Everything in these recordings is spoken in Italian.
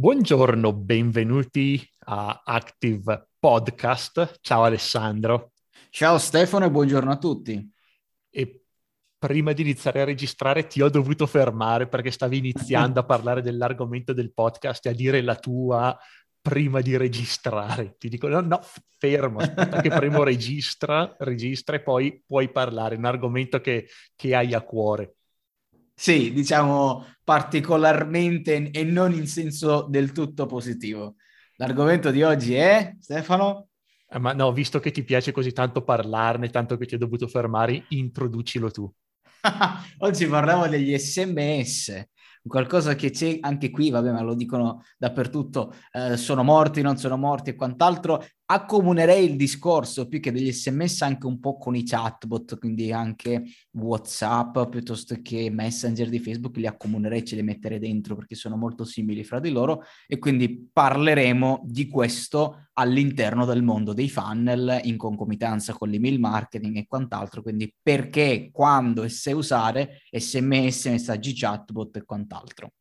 Buongiorno, benvenuti a Active Podcast. Ciao Alessandro. Ciao Stefano e buongiorno a tutti. E prima di iniziare a registrare ti ho dovuto fermare perché stavi iniziando a parlare dell'argomento del podcast e a dire la tua prima di registrare. Ti dico no, no, fermo, aspetta che prima registra, registra e poi puoi parlare, un argomento che, che hai a cuore. Sì, diciamo particolarmente e non in senso del tutto positivo. L'argomento di oggi è, Stefano? Eh, ma no, visto che ti piace così tanto parlarne, tanto che ti ho dovuto fermare, introducilo tu. oggi parliamo degli sms qualcosa che c'è anche qui, vabbè, ma lo dicono dappertutto, eh, sono morti, non sono morti e quant'altro, accomunerei il discorso più che degli sms anche un po' con i chatbot, quindi anche WhatsApp piuttosto che Messenger di Facebook, li accomunerei, ce li metterei dentro perché sono molto simili fra di loro e quindi parleremo di questo all'interno del mondo dei funnel in concomitanza con l'email marketing e quant'altro, quindi perché, quando e se usare sms, messaggi chatbot e quant'altro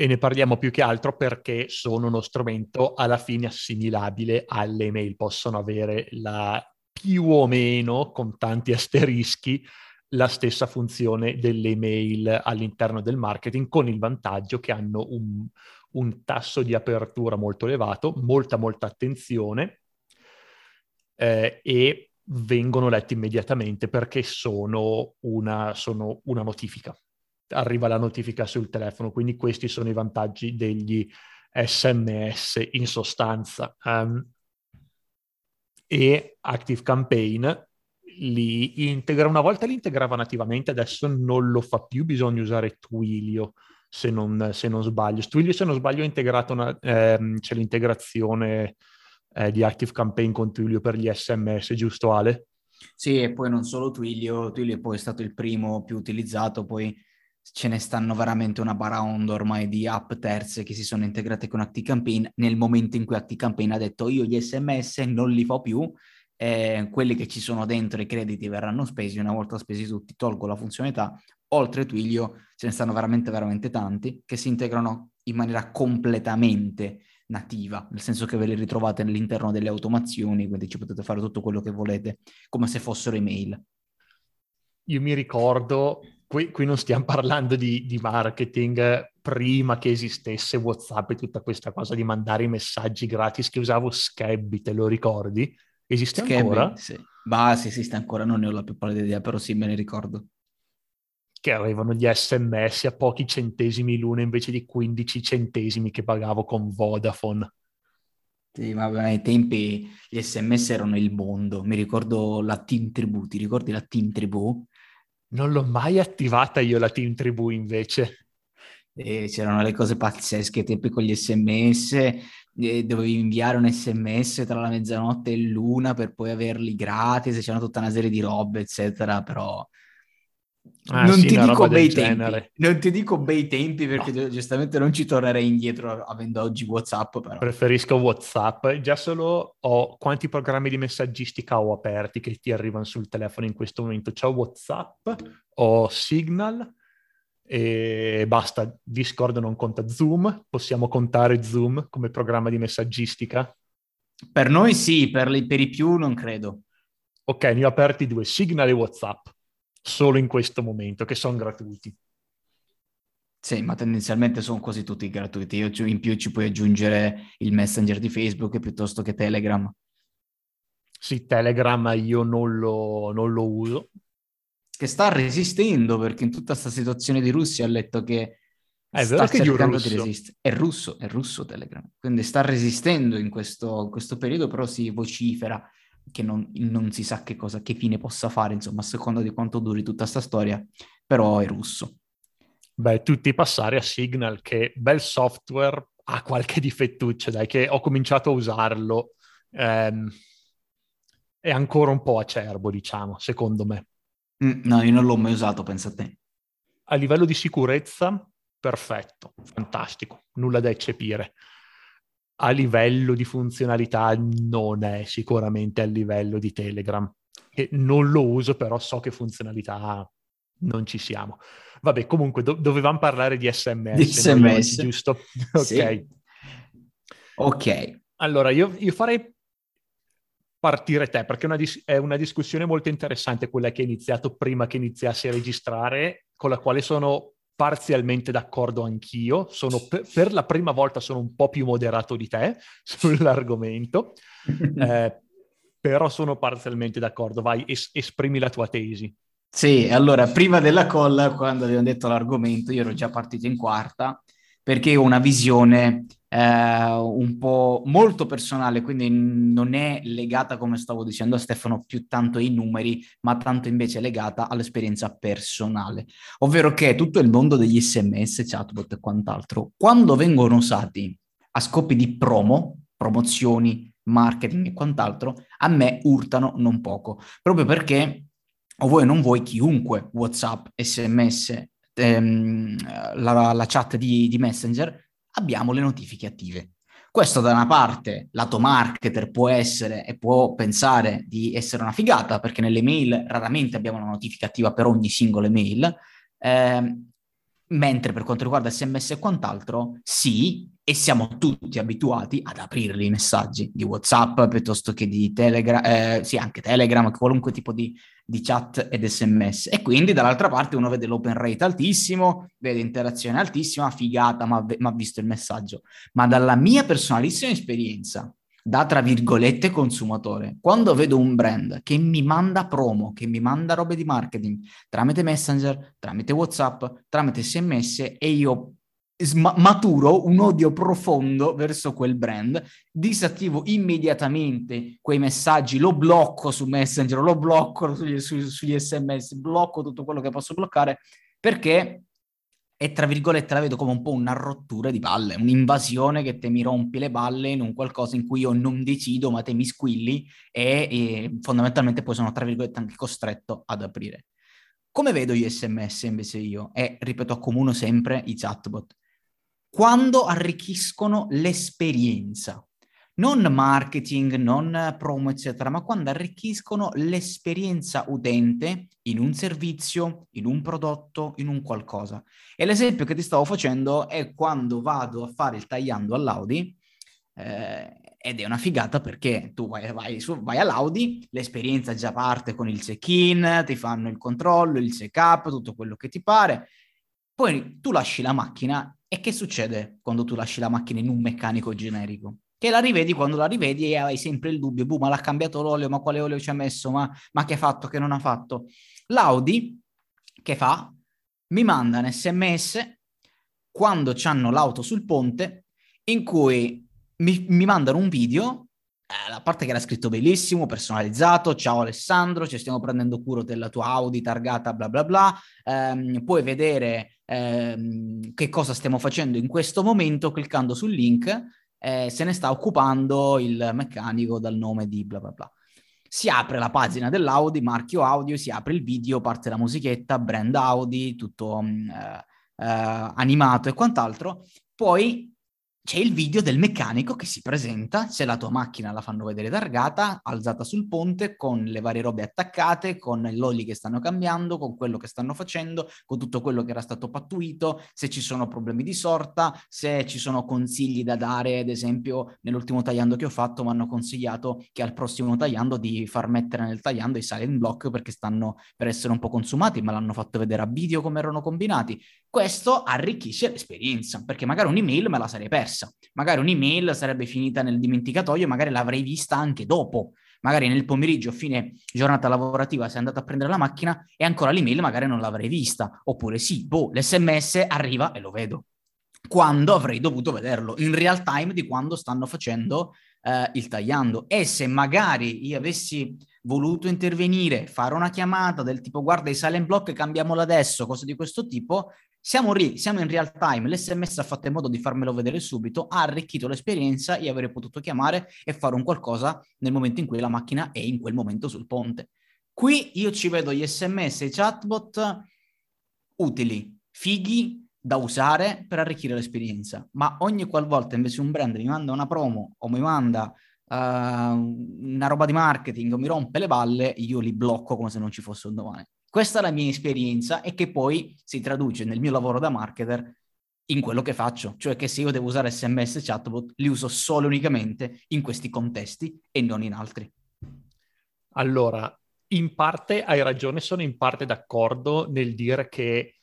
e ne parliamo più che altro perché sono uno strumento alla fine assimilabile alle email, possono avere la più o meno, con tanti asterischi, la stessa funzione delle email all'interno del marketing, con il vantaggio che hanno un, un tasso di apertura molto elevato, molta, molta attenzione eh, e vengono letti immediatamente perché sono una, sono una notifica arriva la notifica sul telefono. Quindi questi sono i vantaggi degli SMS in sostanza. Um, e Active Campaign li integra, una volta li integrava nativamente, adesso non lo fa più, bisogna usare Twilio se non, se non sbaglio. Twilio se non sbaglio una, ehm, c'è l'integrazione eh, di Active Campaign con Twilio per gli SMS, giusto Ale? Sì, e poi non solo Twilio, Twilio poi è stato il primo più utilizzato, poi ce ne stanno veramente una baraonda ormai di app terze che si sono integrate con ActiveCampaign nel momento in cui ActiveCampaign ha detto io gli sms non li fa più, eh, quelli che ci sono dentro i crediti verranno spesi, una volta spesi tutti tolgo la funzionalità, oltre Twilio ce ne stanno veramente veramente tanti che si integrano in maniera completamente nativa, nel senso che ve le ritrovate all'interno delle automazioni, quindi ci potete fare tutto quello che volete, come se fossero email. Io mi ricordo qui, qui non stiamo parlando di, di, marketing prima che esistesse WhatsApp e tutta questa cosa di mandare i messaggi gratis che usavo Scabby, te lo ricordi? Esiste Scabby, ancora? Sì. Ma sì, esiste ancora, non ne ho la più pallida idea, però sì, me ne ricordo. Che avevano gli sms a pochi centesimi l'una invece di 15 centesimi che pagavo con Vodafone. Sì, ma ai tempi gli sms erano il mondo. Mi ricordo la Team Tribù, ti ricordi la Team Tribù? Non l'ho mai attivata io la Team Tribù invece. E c'erano le cose pazzesche, tempi con gli sms, eh, dovevi inviare un sms tra la mezzanotte e l'una per poi averli gratis, c'era tutta una serie di robe, eccetera, però Ah, non, sì, ti dico bei tempi, non ti dico bei tempi perché no. giustamente non ci tornerei indietro avendo oggi WhatsApp. Però. Preferisco WhatsApp. Già solo ho quanti programmi di messaggistica ho aperti che ti arrivano sul telefono in questo momento. C'ho WhatsApp, ho Signal e basta. Discord non conta Zoom. Possiamo contare Zoom come programma di messaggistica? Per noi sì, per, li, per i più non credo. Ok, ne ho aperti due, Signal e WhatsApp solo in questo momento, che sono gratuiti. Sì, ma tendenzialmente sono quasi tutti gratuiti. Io in più ci puoi aggiungere il Messenger di Facebook piuttosto che Telegram. Sì, Telegram io non lo, non lo uso. Che sta resistendo perché in tutta questa situazione di Russia ha letto che è vero sta che cercando di resistere. È russo, è russo Telegram. Quindi sta resistendo in questo, in questo periodo, però si vocifera che non, non, si sa che cosa, che fine possa fare, insomma, a seconda di quanto duri tutta questa storia, però è russo. Beh, tutti passare a Signal, che bel software, ha qualche difettuccio, dai, che ho cominciato a usarlo, ehm, è ancora un po' acerbo, diciamo, secondo me. Mm, no, io non l'ho mai usato, pensa a te. A livello di sicurezza, perfetto, fantastico, nulla da eccepire a livello di funzionalità non è sicuramente a livello di Telegram. E non lo uso, però so che funzionalità non ci siamo. Vabbè, comunque do- dovevamo parlare di SMS, di SMS. Oggi, giusto? ok. Sì. Ok. Allora, io, io farei partire te, perché è una, dis- è una, discussione molto interessante quella che hai iniziato prima che iniziassi a registrare, con la quale sono parzialmente d'accordo anch'io. Sono, per, per la prima volta sono un po' più moderato di te sull'argomento, eh, però sono parzialmente d'accordo. Vai, es- esprimi la tua tesi. Sì, allora, prima della call, quando abbiamo detto l'argomento, io ero già partito in quarta, perché ho una visione eh, un po' molto personale, quindi non è legata, come stavo dicendo a Stefano, più tanto ai numeri, ma tanto invece legata all'esperienza personale. Ovvero che tutto il mondo degli sms, chatbot e quant'altro, quando vengono usati a scopi di promo, promozioni, marketing e quant'altro, a me urtano non poco, proprio perché o vuoi o non vuoi, chiunque WhatsApp, sms, ehm, la, la, chat di, di Messenger abbiamo le notifiche attive. Questo da una parte, lato marketer, può essere e può pensare di essere una figata, perché nelle mail raramente abbiamo una notifica attiva per ogni singola mail, eh, mentre per quanto riguarda sms e quant'altro, sì, e siamo tutti abituati ad aprirli i messaggi di WhatsApp piuttosto che di Telegram, eh, sì, anche Telegram, qualunque tipo di, di, chat ed SMS. E quindi dall'altra parte uno vede l'open rate altissimo, vede interazione altissima, figata, ma ha visto il messaggio. Ma dalla mia personalissima esperienza, da tra virgolette consumatore, quando vedo un brand che mi manda promo, che mi manda robe di marketing tramite Messenger, tramite WhatsApp, tramite SMS e io sma- maturo un odio profondo verso quel brand, disattivo immediatamente quei messaggi, lo blocco su Messenger, lo blocco sugli, su, sugli sms, blocco tutto quello che posso bloccare perché e tra virgolette la vedo come un po' una rottura di balle, un'invasione che te mi rompi le balle in un qualcosa in cui io non decido ma te mi squilli e, e fondamentalmente poi sono tra virgolette anche costretto ad aprire. Come vedo gli sms invece io? E ripeto, accomuno sempre i chatbot quando arricchiscono l'esperienza. Non marketing, non promo, eccetera, ma quando arricchiscono l'esperienza utente in un servizio, in un prodotto, in un qualcosa. E l'esempio che ti stavo facendo è quando vado a fare il tagliando all'Audi, eh, ed è una figata perché tu vai, vai, su, vai, all'Audi, l'esperienza già parte con il check-in, ti fanno il controllo, il check-up, tutto quello che ti pare. Poi tu lasci la macchina e che succede quando tu lasci la macchina in un meccanico generico? Che la rivedi quando la rivedi e hai sempre il dubbio, boh, ma l'ha cambiato l'olio, ma quale olio ci ha messo, ma, ma che ha fatto, che non ha fatto? L'Audi, che fa? Mi manda un sms quando hanno l'auto sul ponte in cui mi, mi mandano un video eh, a parte che era scritto bellissimo, personalizzato, ciao Alessandro, ci stiamo prendendo cura della tua Audi targata bla bla bla, ehm, puoi vedere ehm, che cosa stiamo facendo in questo momento cliccando sul link, eh, se ne sta occupando il meccanico dal nome di bla bla bla. Si apre la pagina dell'Audi, marchio audio, si apre il video, parte la musichetta, brand Audi, tutto mm, eh, eh, animato e quant'altro. Poi c'è il video del meccanico che si presenta, se la tua macchina la fanno vedere targata, alzata sul ponte, con le varie robe attaccate, con gli oli che stanno cambiando, con quello che stanno facendo, con tutto quello che era stato pattuito, se ci sono problemi di sorta, se ci sono consigli da dare, ad esempio nell'ultimo tagliando che ho fatto mi hanno consigliato che al prossimo tagliando di far mettere nel tagliando i silent block perché stanno per essere un po' consumati, ma l'hanno fatto vedere a video come erano combinati. Questo arricchisce l'esperienza, perché magari un'email me la sarei persa, magari un'email sarebbe finita nel dimenticatoio, magari l'avrei vista anche dopo, magari nel pomeriggio, fine giornata lavorativa, sei andato a prendere la macchina e ancora l'email magari non l'avrei vista, oppure sì, boh, l'sms arriva e lo vedo, quando avrei dovuto vederlo, in real time di quando stanno facendo eh, il tagliando. E se magari io avessi voluto intervenire, fare una chiamata del tipo guarda i silent block cambiamolo adesso, cose di questo tipo, siamo lì, siamo in real time, l'SMS ha fatto in modo di farmelo vedere subito, ha arricchito l'esperienza e avrei potuto chiamare e fare un qualcosa nel momento in cui la macchina è in quel momento sul ponte. Qui io ci vedo gli SMS e i chatbot utili, fighi da usare per arricchire l'esperienza, ma ogni qualvolta invece un brand mi manda una promo o mi manda uh, una roba di marketing o mi rompe le balle, io li blocco come se non ci fosse un domani. Questa è la mia esperienza e che poi si traduce nel mio lavoro da marketer in quello che faccio, cioè che se io devo usare sms e chatbot, li uso solo e unicamente in questi contesti e non in altri. Allora, in parte hai ragione, sono in parte d'accordo nel dire che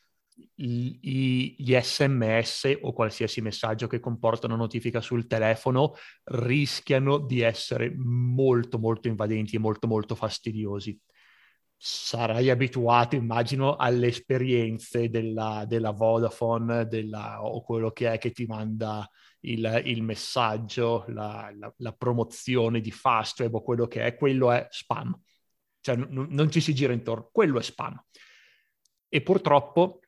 gli sms o qualsiasi messaggio che comporta una notifica sul telefono rischiano di essere molto molto invadenti e molto molto fastidiosi sarai abituato, immagino, alle esperienze della, della Vodafone della, o quello che è che ti manda il, il messaggio, la, la, la, promozione di Fastweb o quello che è, quello è spam. Cioè n- non ci si gira intorno, quello è spam. E purtroppo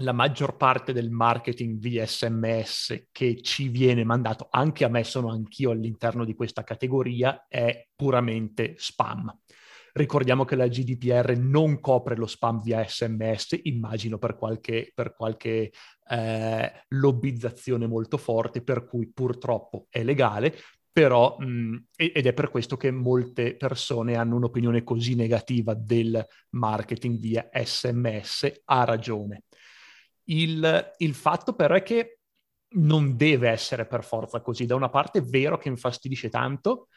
la maggior parte del marketing via sms che ci viene mandato, anche a me sono anch'io all'interno di questa categoria, è puramente spam. Ricordiamo che la GDPR non copre lo spam via sms, immagino per qualche, per qualche eh, lobbizzazione molto forte, per cui purtroppo è legale, però mh, ed è per questo che molte persone hanno un'opinione così negativa del marketing via sms, ha ragione. Il, il fatto però è che non deve essere per forza così. Da una parte è vero che infastidisce tanto,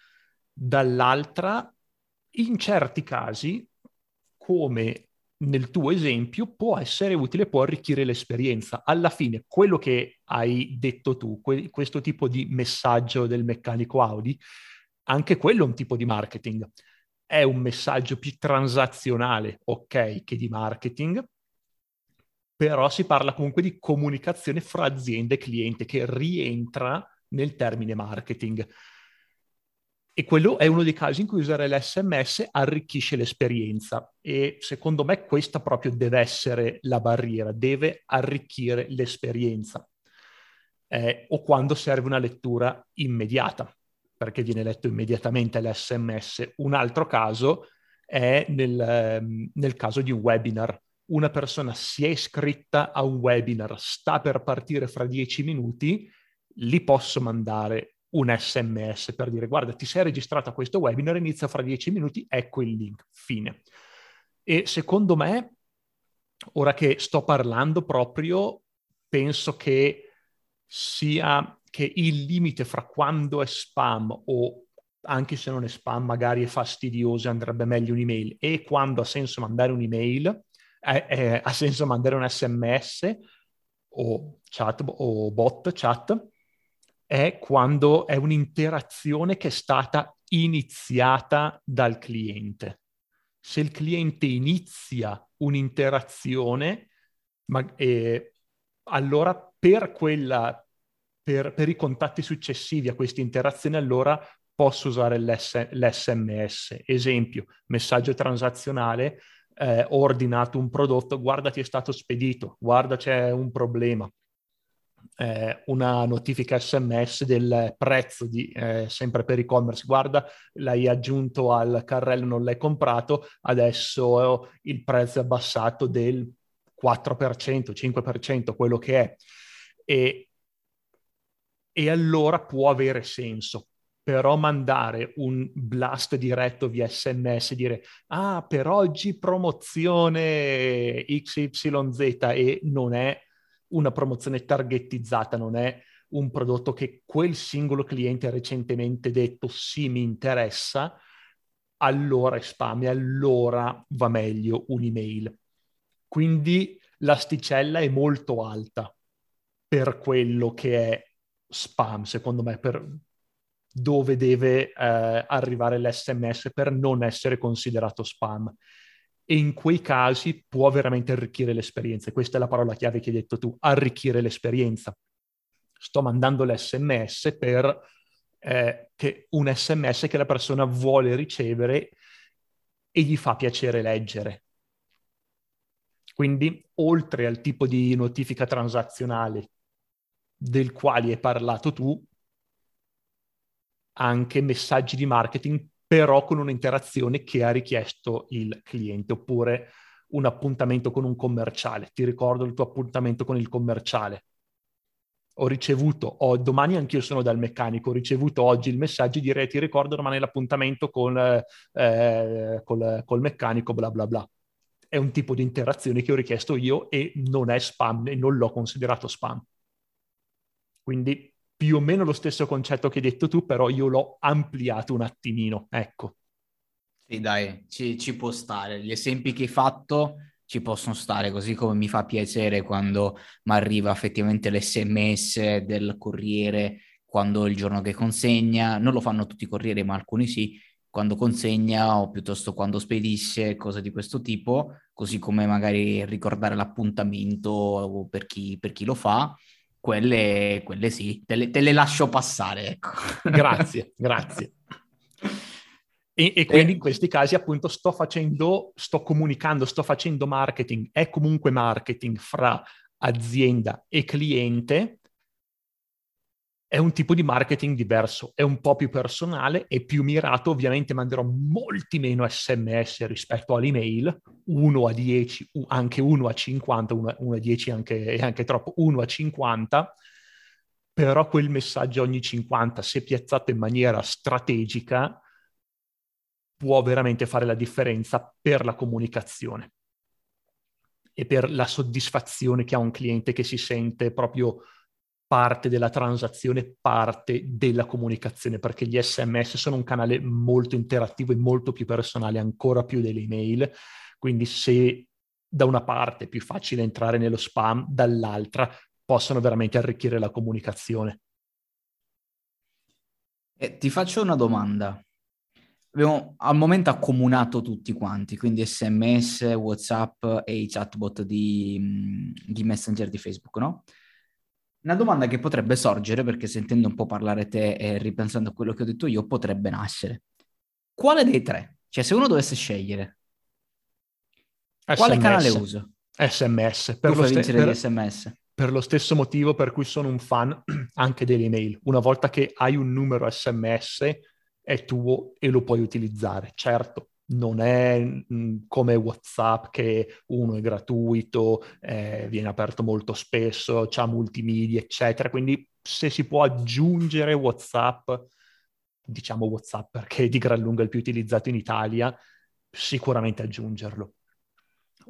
dall'altra in certi casi, come nel tuo esempio, può essere utile, può arricchire l'esperienza. Alla fine, quello che hai detto tu, que- questo tipo di messaggio del meccanico Audi, anche quello è un tipo di marketing. È un messaggio più transazionale, ok, che di marketing, però si parla comunque di comunicazione fra azienda e cliente che rientra nel termine marketing. E quello è uno dei casi in cui usare l'SMS arricchisce l'esperienza e secondo me questa proprio deve essere la barriera, deve arricchire l'esperienza. Eh, o quando serve una lettura immediata, perché viene letto immediatamente l'SMS. Un altro caso è nel, ehm, nel caso di un webinar. Una persona si è iscritta a un webinar, sta per partire fra dieci minuti, li posso mandare un sms per dire guarda ti sei registrato a questo webinar, inizia fra dieci minuti, ecco il link, fine. E secondo me, ora che sto parlando proprio, penso che sia che il limite fra quando è spam o anche se non è spam, magari è fastidioso, andrebbe meglio un'email, e quando ha senso mandare un'email, eh, eh, ha senso mandare un sms o chat o bot chat, è quando è un'interazione che è stata iniziata dal cliente. Se il cliente inizia un'interazione, ma, eh, allora per, quella, per, per, i contatti successivi a questa interazione, allora posso usare l'S- l'SMS. Esempio, messaggio transazionale, eh, ho ordinato un prodotto, guarda ti è stato spedito, guarda c'è un problema eh, una notifica sms del prezzo di, eh, sempre per e-commerce, guarda l'hai aggiunto al carrello, non l'hai comprato, adesso il prezzo è abbassato del 4%, 5%, quello che è. E, e allora può avere senso però mandare un blast diretto via sms e dire ah per oggi promozione XYZ e non è una promozione targetizzata, non è un prodotto che quel singolo cliente ha recentemente detto sì mi interessa, allora è spam e allora va meglio un'email. Quindi l'asticella è molto alta per quello che è spam, secondo me, per dove deve eh, arrivare l'SMS per non essere considerato spam e in quei casi può veramente arricchire l'esperienza. Questa è la parola chiave che hai detto tu, arricchire l'esperienza. Sto mandando l'SMS per eh, che, un SMS che la persona vuole ricevere e gli fa piacere leggere. Quindi, oltre al tipo di notifica transazionale del quale hai parlato tu, anche messaggi di marketing però con un'interazione che ha richiesto il cliente, oppure un appuntamento con un commerciale. Ti ricordo il tuo appuntamento con il commerciale. Ho ricevuto, ho, domani anch'io sono dal meccanico, ho ricevuto oggi il messaggio di dire ti ricordo domani l'appuntamento con, eh, col, col meccanico, bla bla bla. È un tipo di interazione che ho richiesto io e non è spam e non l'ho considerato spam. Quindi più o meno lo stesso concetto che hai detto tu, però io l'ho ampliato un attimino, ecco. Sì, dai, ci, ci può stare. Gli esempi che hai fatto ci possono stare, così come mi fa piacere quando mi arriva effettivamente l'SMS del corriere quando il giorno che consegna, non lo fanno tutti i corrieri, ma alcuni sì, quando consegna o piuttosto quando spedisce, cose di questo tipo, così come magari ricordare l'appuntamento per chi, per chi lo fa, quelle, quelle sì, te le, te le lascio passare. Ecco. Grazie, grazie. E, e, quindi in questi casi appunto sto facendo, sto comunicando, sto facendo marketing, è comunque marketing fra azienda e cliente, è un tipo di marketing diverso, è un po' più personale e più mirato, ovviamente manderò molti meno sms rispetto all'email, 1 a 10, anche 1 a 50, 1 a 10 anche, è anche troppo, 1 a 50, però quel messaggio ogni 50, se piazzato in maniera strategica, può veramente fare la differenza per la comunicazione e per la soddisfazione che ha un cliente che si sente proprio parte della transazione, parte della comunicazione, perché gli sms sono un canale molto interattivo e molto più personale, ancora più delle email. Quindi se da una parte è più facile entrare nello spam, dall'altra possono veramente arricchire la comunicazione. Eh, ti faccio una domanda abbiamo al momento accomunato tutti quanti, quindi sms, whatsapp e i chatbot di, di Messenger di Facebook, no? Una domanda che potrebbe sorgere, perché sentendo un po' parlare te e ripensando a quello che ho detto io, potrebbe nascere. Quale dei tre? Cioè, se uno dovesse scegliere, SMS. quale canale uso? SMS. Per lo, st- per, SMS. per lo stesso motivo per cui sono un fan anche delle email. Una volta che hai un numero SMS, è tuo e lo puoi utilizzare. Certo, non è mh, come WhatsApp che uno è gratuito, eh, viene aperto molto spesso, c'ha multimedia, eccetera. Quindi se si può aggiungere WhatsApp, diciamo WhatsApp perché è di gran lunga il più utilizzato in Italia, sicuramente aggiungerlo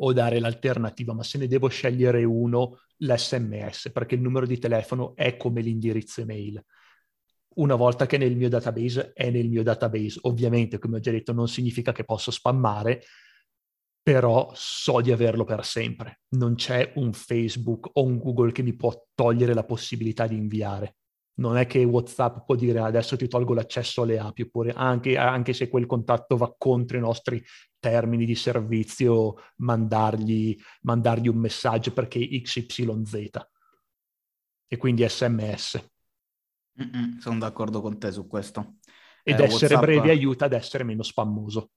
o dare l'alternativa, ma se ne devo scegliere uno, l'SMS, perché il numero di telefono è come l'indirizzo email una volta che nel mio database è nel mio database. Ovviamente, come ho già detto, non significa che posso spammare, però so di averlo per sempre. Non c'è un Facebook o un Google che mi può togliere la possibilità di inviare. Non è che WhatsApp può dire adesso ti tolgo l'accesso alle api, oppure anche, anche se quel contatto va contro i nostri termini di servizio, mandargli, mandargli un messaggio perché XYZ. E quindi SMS. Mm-mm, sono d'accordo con te su questo. Ed eh, essere WhatsApp... brevi aiuta ad essere meno spammoso.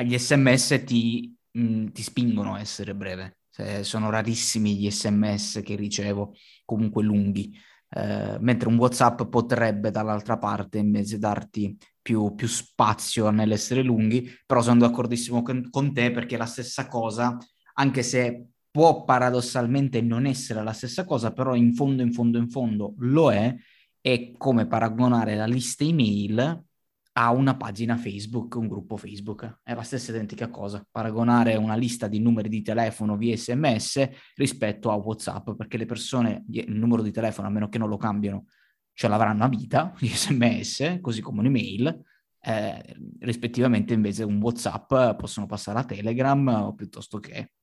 Gli sms ti, mh, mm, ti spingono a essere breve. Cioè, sono rarissimi gli sms che ricevo, comunque lunghi. Eh, mentre un WhatsApp potrebbe dall'altra parte invece darti più, più spazio nell'essere lunghi, però sono d'accordissimo con, con te perché è la stessa cosa, anche se può paradossalmente non essere la stessa cosa, però in fondo, in fondo, in fondo lo è, è come paragonare la lista email a una pagina Facebook, un gruppo Facebook. È la stessa identica cosa, paragonare una lista di numeri di telefono via sms rispetto a WhatsApp, perché le persone, il numero di telefono, a meno che non lo cambiano, ce l'avranno a vita, gli sms, così come un'email, eh, rispettivamente invece un WhatsApp possono passare a Telegram o piuttosto che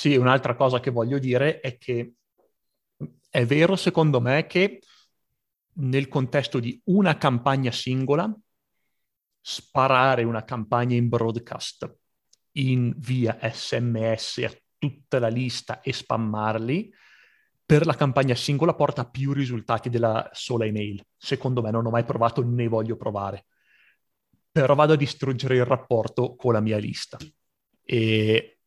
sì, un'altra cosa che voglio dire è che è vero secondo me che nel contesto di una campagna singola, sparare una campagna in broadcast in via sms a tutta la lista e spammarli, per la campagna singola porta più risultati della sola email. Secondo me non ho mai provato né voglio provare. Però vado a distruggere il rapporto con la mia lista. E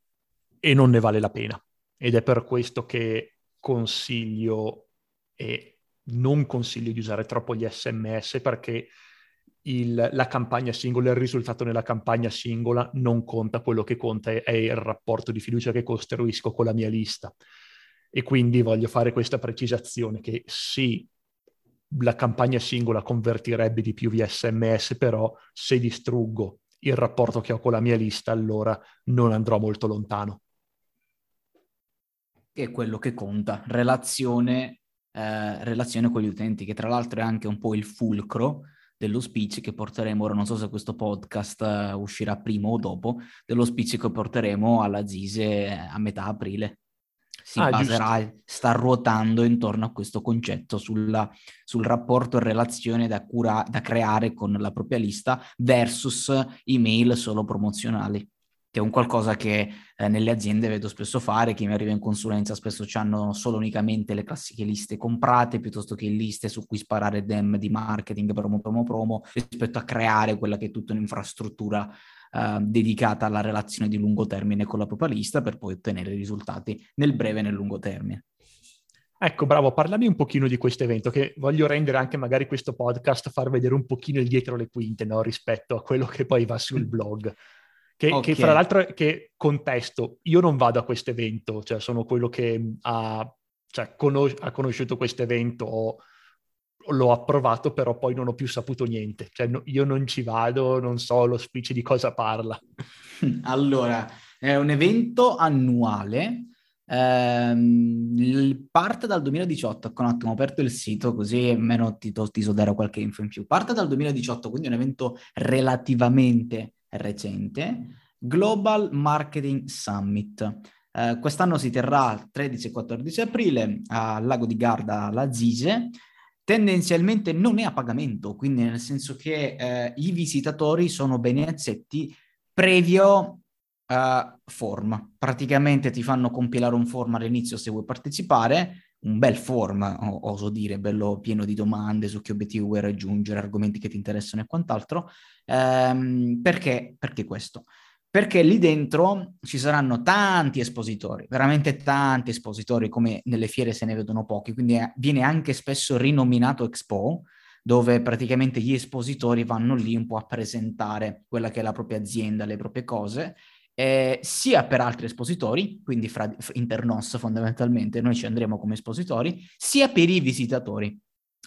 e non ne vale la pena. Ed è per questo che consiglio e non consiglio di usare troppo gli sms perché il, la campagna singola, il risultato nella campagna singola non conta, quello che conta è, è il rapporto di fiducia che costruisco con la mia lista. E quindi voglio fare questa precisazione che sì, la campagna singola convertirebbe di più via sms, però se distruggo il rapporto che ho con la mia lista, allora non andrò molto lontano. Che è quello che conta, relazione, eh, relazione con gli utenti, che tra l'altro è anche un po' il fulcro dello speech che porteremo, ora non so se questo podcast uh, uscirà prima o dopo, dello speech che porteremo alla Zise a metà aprile. Si ah, baserà, giusto. sta ruotando intorno a questo concetto sulla, sul rapporto e relazione da, cura, da creare con la propria lista versus email solo promozionali che è un qualcosa che eh, nelle aziende vedo spesso fare, chi mi arriva in consulenza spesso hanno solo unicamente le classiche liste comprate piuttosto che liste su cui sparare dem di marketing, promo, promo, promo, rispetto a creare quella che è tutta un'infrastruttura eh, dedicata alla relazione di lungo termine con la propria lista per poi ottenere risultati nel breve e nel lungo termine. Ecco, bravo, parlami un pochino di questo evento, che voglio rendere anche magari questo podcast, far vedere un pochino il dietro le quinte, no? rispetto a quello che poi va sul blog. Che, okay. che, fra l'altro, che contesto, io non vado a questo evento, cioè sono quello che ha, cioè, conos- ha conosciuto questo evento, ho, l'ho approvato, però poi non ho più saputo niente. Cioè, no, io non ci vado, non so lo speech di cosa parla. Allora, è un evento annuale. Ehm, parte dal 2018, ecco un attimo, ho aperto il sito così almeno ti, ti so dare qualche info in più. Parte dal 2018, quindi è un evento relativamente recente, Global Marketing Summit. Eh, quest'anno si terrà 13 e 14 aprile al lago di Garda alla Zise. Tendenzialmente non è a pagamento, quindi nel senso che eh, i visitatori sono bene accetti previo uh, form. Praticamente ti fanno compilare un form all'inizio se vuoi partecipare, un bel form, oso dire, bello pieno di domande su che obiettivi vuoi raggiungere, argomenti che ti interessano e quant'altro. Ehm, perché? Perché questo? Perché lì dentro ci saranno tanti espositori, veramente tanti espositori, come nelle fiere se ne vedono pochi, quindi è, viene anche spesso rinominato Expo, dove praticamente gli espositori vanno lì un po' a presentare quella che è la propria azienda, le proprie cose, eh, sia per altri espositori, quindi fra, internos fondamentalmente, noi ci andremo come espositori, sia per i visitatori.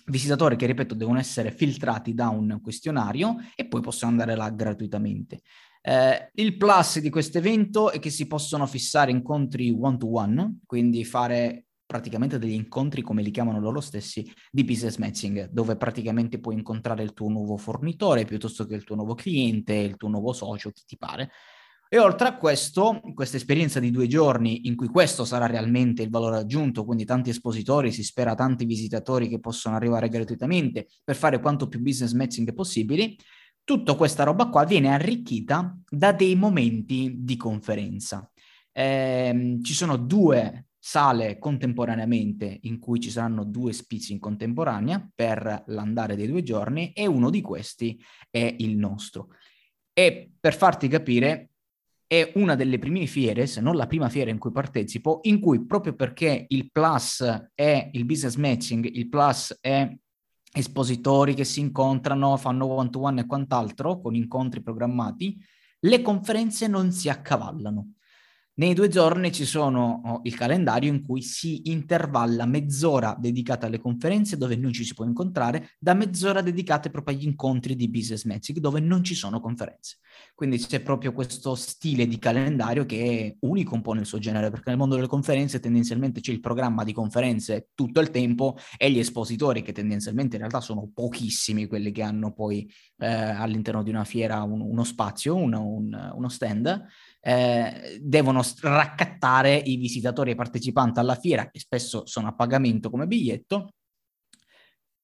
Visitatori che, ripeto, devono essere filtrati da un questionario e poi possono andare là gratuitamente. Eh, il plus di questo evento è che si possono fissare incontri one-to-one, quindi fare praticamente degli incontri, come li chiamano loro stessi, di business matching, dove praticamente puoi incontrare il tuo nuovo fornitore piuttosto che il tuo nuovo cliente, il tuo nuovo socio, chi ti pare. E oltre a questo, questa esperienza di due giorni in cui questo sarà realmente il valore aggiunto, quindi tanti espositori, si spera tanti visitatori che possono arrivare gratuitamente per fare quanto più business matching possibili, tutta questa roba qua viene arricchita da dei momenti di conferenza. Eh, ci sono due sale contemporaneamente in cui ci saranno due speech in contemporanea per l'andare dei due giorni e uno di questi è il nostro. E per farti capire, è una delle prime fiere, se non la prima fiera in cui partecipo, in cui proprio perché il plus è il business matching, il plus è espositori che si incontrano, fanno one-to-one e quant'altro, con incontri programmati, le conferenze non si accavallano. Nei due giorni ci sono oh, il calendario in cui si intervalla mezz'ora dedicata alle conferenze dove non ci si può incontrare, da mezz'ora dedicate proprio agli incontri di business matching dove non ci sono conferenze. Quindi c'è proprio questo stile di calendario che è unico un po' nel suo genere, perché nel mondo delle conferenze tendenzialmente c'è il programma di conferenze tutto il tempo e gli espositori che tendenzialmente in realtà sono pochissimi quelli che hanno poi eh, all'interno di una fiera un, uno spazio, uno, un, uno stand eh, devono raccattare i visitatori e i partecipanti alla fiera, che spesso sono a pagamento come biglietto,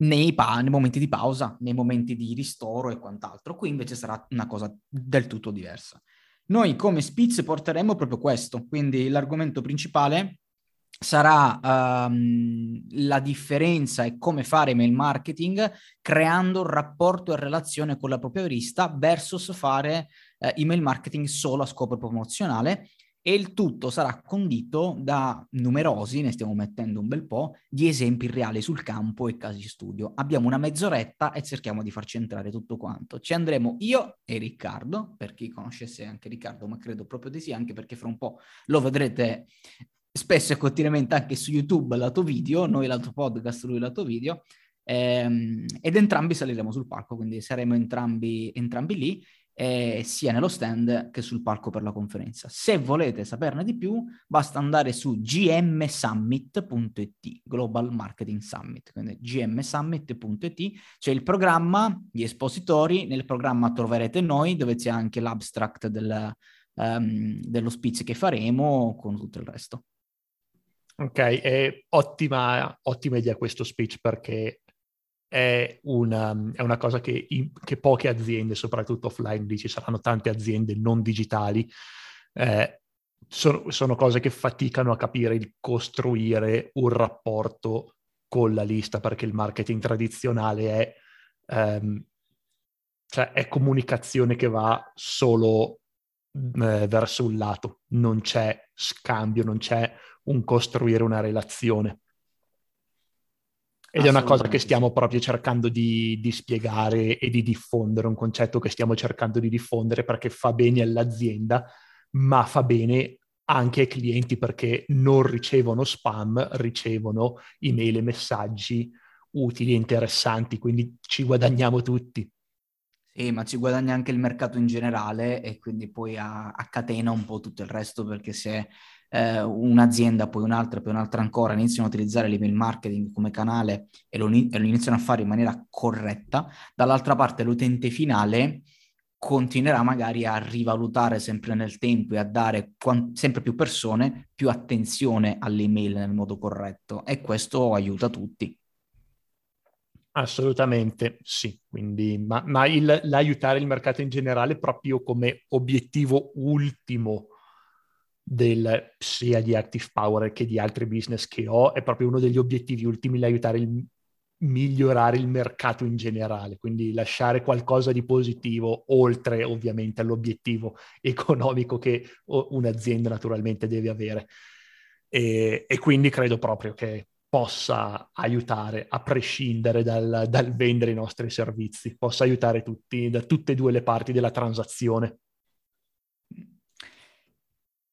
nei, pa- nei, momenti di pausa, nei momenti di ristoro e quant'altro. Qui invece sarà una cosa del tutto diversa. Noi come Spitz porteremo proprio questo, quindi l'argomento principale sarà um, la differenza e come fare email marketing creando un rapporto e relazione con la propria lista versus fare eh, email marketing solo a scopo promozionale e il tutto sarà condito da numerosi, ne stiamo mettendo un bel po', di esempi reali sul campo e casi studio. Abbiamo una mezz'oretta e cerchiamo di farci entrare tutto quanto. Ci andremo io e Riccardo, per chi conoscesse anche Riccardo, ma credo proprio di sì, anche perché fra un po' lo vedrete spesso e continuamente anche su YouTube lato video, noi lato podcast, lui lato video, ehm, ed entrambi saliremo sul palco, quindi saremo entrambi, entrambi lì eh, sia nello stand che sul palco per la conferenza. Se volete saperne di più, basta andare su gmsummit.it, Global Marketing Summit, quindi gmsummit.it, c'è il programma, gli espositori, nel programma troverete noi, dove c'è anche l'abstract del, um, dello speech che faremo con tutto il resto. Ok, ottima, ottima idea questo speech perché è una, è una cosa che, che, poche aziende, soprattutto offline, lì ci saranno tante aziende non digitali, eh, sono, sono, cose che faticano a capire il costruire un rapporto con la lista, perché il marketing tradizionale è, ehm, cioè è comunicazione che va solo eh, verso un lato, non c'è scambio, non c'è un costruire una relazione. Ed è una cosa che stiamo proprio cercando di, di, spiegare e di diffondere, un concetto che stiamo cercando di diffondere perché fa bene all'azienda, ma fa bene anche ai clienti perché non ricevono spam, ricevono email e messaggi utili e interessanti, quindi ci guadagniamo tutti. Sì, ma ci guadagna anche il mercato in generale e quindi poi a, a catena un po' tutto il resto perché se eh, un'azienda, poi un'altra, poi un'altra ancora iniziano a utilizzare l'email marketing come canale e lo, e lo iniziano a fare in maniera corretta, dall'altra parte l'utente finale continuerà magari a rivalutare sempre nel tempo e a dare quant- sempre più persone più attenzione all'email nel modo corretto. E questo aiuta tutti. Assolutamente sì, quindi, ma, ma il, l'aiutare il mercato in generale proprio come obiettivo ultimo del, sia di Active Power che di altri business che ho, è proprio uno degli obiettivi ultimi l'aiutare il migliorare il mercato in generale, quindi lasciare qualcosa di positivo oltre ovviamente all'obiettivo economico che un'azienda naturalmente deve avere. E, e quindi credo proprio che possa aiutare, a prescindere dal, dal vendere i nostri servizi, possa aiutare tutti, da tutte e due le parti della transazione.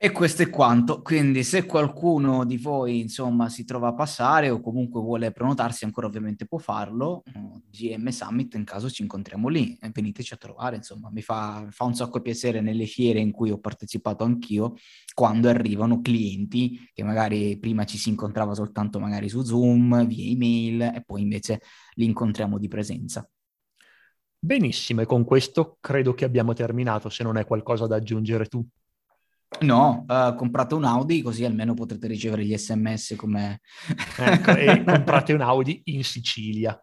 E questo è quanto, quindi se qualcuno di voi insomma si trova a passare o comunque vuole prenotarsi ancora ovviamente può farlo, GM Summit in caso ci incontriamo lì veniteci a trovare insomma, mi fa, fa un sacco piacere nelle fiere in cui ho partecipato anch'io quando arrivano clienti che magari prima ci si incontrava soltanto magari su Zoom, via email e poi invece li incontriamo di presenza. Benissimo, e con questo credo che abbiamo terminato, se non hai qualcosa da aggiungere tu. No, uh, comprate un Audi così almeno potrete ricevere gli sms come... ecco, e comprate un Audi in Sicilia.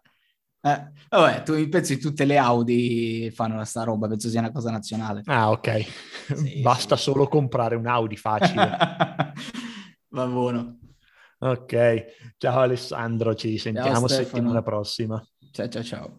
Eh, vabbè, tu pensi che tutte le Audi fanno sta roba, penso sia una cosa nazionale. Ah, ok. Sì, Basta sì. solo comprare un Audi facile. Va buono. Ok, ciao Alessandro, ci sentiamo settimana prossima. Ciao ciao ciao.